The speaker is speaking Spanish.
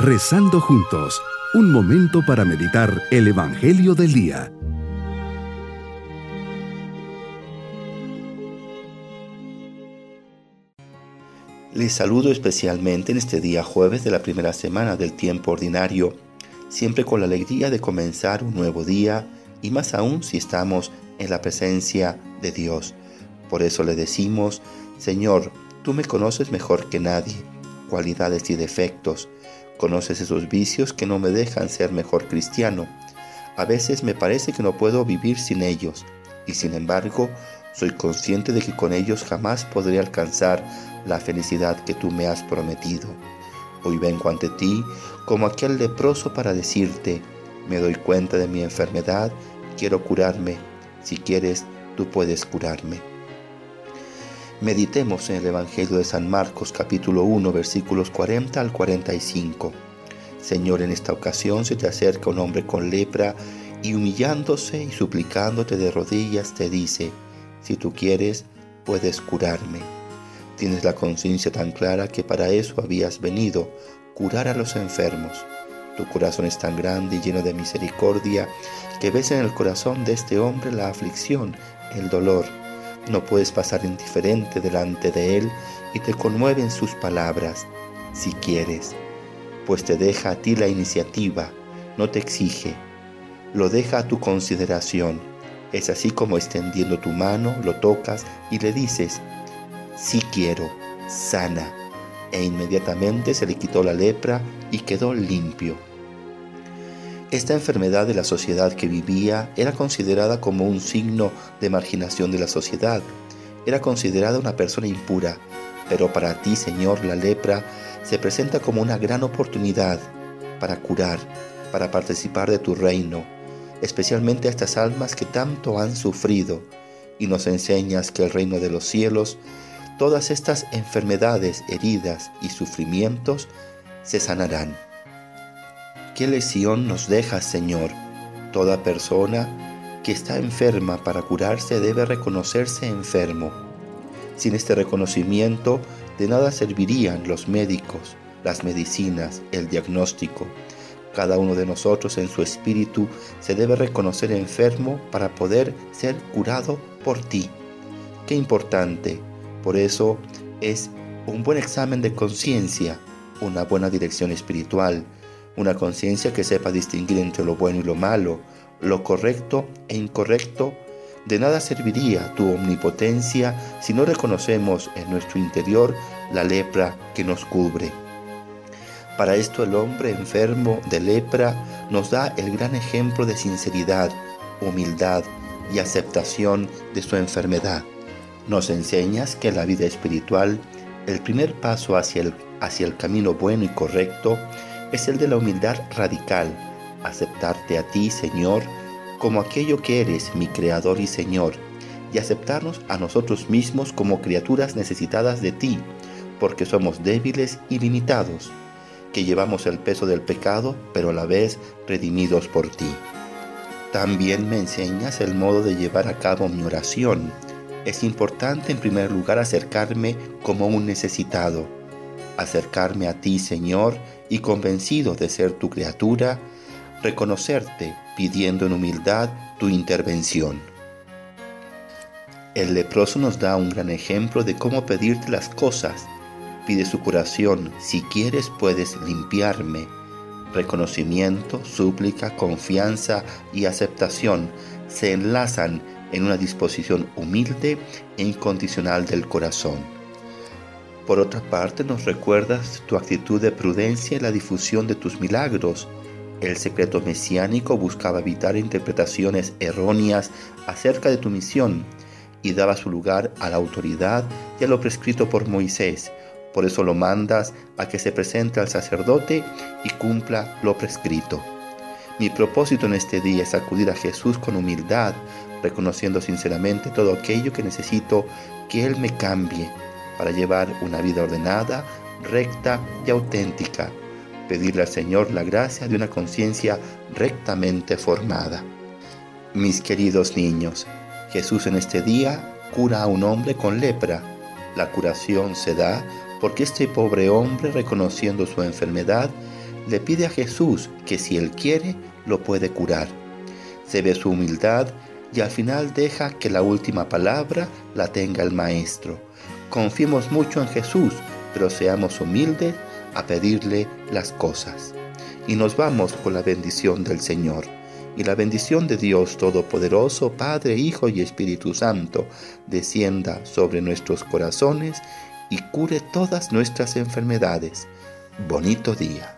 Rezando juntos, un momento para meditar el Evangelio del Día. Les saludo especialmente en este día jueves de la primera semana del tiempo ordinario, siempre con la alegría de comenzar un nuevo día y más aún si estamos en la presencia de Dios. Por eso le decimos, Señor, tú me conoces mejor que nadie, cualidades y defectos, conoces esos vicios que no me dejan ser mejor cristiano. A veces me parece que no puedo vivir sin ellos, y sin embargo soy consciente de que con ellos jamás podré alcanzar la felicidad que tú me has prometido. Hoy vengo ante ti como aquel leproso para decirte, me doy cuenta de mi enfermedad, quiero curarme, si quieres, tú puedes curarme. Meditemos en el Evangelio de San Marcos capítulo 1 versículos 40 al 45. Señor, en esta ocasión se te acerca un hombre con lepra y humillándose y suplicándote de rodillas te dice, si tú quieres, puedes curarme. Tienes la conciencia tan clara que para eso habías venido, curar a los enfermos. Tu corazón es tan grande y lleno de misericordia que ves en el corazón de este hombre la aflicción, el dolor no puedes pasar indiferente delante de Él y te conmueven sus palabras, si quieres, pues te deja a ti la iniciativa, no te exige, lo deja a tu consideración. Es así como extendiendo tu mano, lo tocas y le dices, si quiero, sana. E inmediatamente se le quitó la lepra y quedó limpio. Esta enfermedad de la sociedad que vivía era considerada como un signo de marginación de la sociedad. Era considerada una persona impura, pero para ti, Señor, la lepra se presenta como una gran oportunidad para curar, para participar de tu reino, especialmente a estas almas que tanto han sufrido, y nos enseñas que el reino de los cielos, todas estas enfermedades, heridas y sufrimientos se sanarán. ¿Qué lesión nos deja, Señor? Toda persona que está enferma para curarse debe reconocerse enfermo. Sin este reconocimiento, de nada servirían los médicos, las medicinas, el diagnóstico. Cada uno de nosotros en su espíritu se debe reconocer enfermo para poder ser curado por ti. Qué importante. Por eso es un buen examen de conciencia, una buena dirección espiritual, una conciencia que sepa distinguir entre lo bueno y lo malo, lo correcto e incorrecto. De nada serviría tu omnipotencia si no reconocemos en nuestro interior la lepra que nos cubre. Para esto el hombre enfermo de lepra nos da el gran ejemplo de sinceridad, humildad y aceptación de su enfermedad. Nos enseñas que la vida espiritual el primer paso hacia el, hacia el camino bueno y correcto es el de la humildad radical, aceptarte a ti, Señor, como aquello que eres, mi Creador y Señor, y aceptarnos a nosotros mismos como criaturas necesitadas de ti, porque somos débiles y limitados, que llevamos el peso del pecado, pero a la vez redimidos por ti. También me enseñas el modo de llevar a cabo mi oración. Es importante en primer lugar acercarme como un necesitado, acercarme a ti, Señor, y convencido de ser tu criatura, reconocerte pidiendo en humildad tu intervención. El leproso nos da un gran ejemplo de cómo pedirte las cosas. Pide su curación, si quieres puedes limpiarme. Reconocimiento, súplica, confianza y aceptación se enlazan en una disposición humilde e incondicional del corazón. Por otra parte, nos recuerdas tu actitud de prudencia en la difusión de tus milagros. El secreto mesiánico buscaba evitar interpretaciones erróneas acerca de tu misión y daba su lugar a la autoridad y a lo prescrito por Moisés. Por eso lo mandas a que se presente al sacerdote y cumpla lo prescrito. Mi propósito en este día es acudir a Jesús con humildad, reconociendo sinceramente todo aquello que necesito que Él me cambie para llevar una vida ordenada, recta y auténtica. Pedirle al Señor la gracia de una conciencia rectamente formada. Mis queridos niños, Jesús en este día cura a un hombre con lepra. La curación se da porque este pobre hombre, reconociendo su enfermedad, le pide a Jesús que si él quiere, lo puede curar. Se ve su humildad y al final deja que la última palabra la tenga el Maestro. Confiemos mucho en Jesús, pero seamos humildes a pedirle las cosas. Y nos vamos con la bendición del Señor. Y la bendición de Dios Todopoderoso, Padre, Hijo y Espíritu Santo, descienda sobre nuestros corazones y cure todas nuestras enfermedades. Bonito día.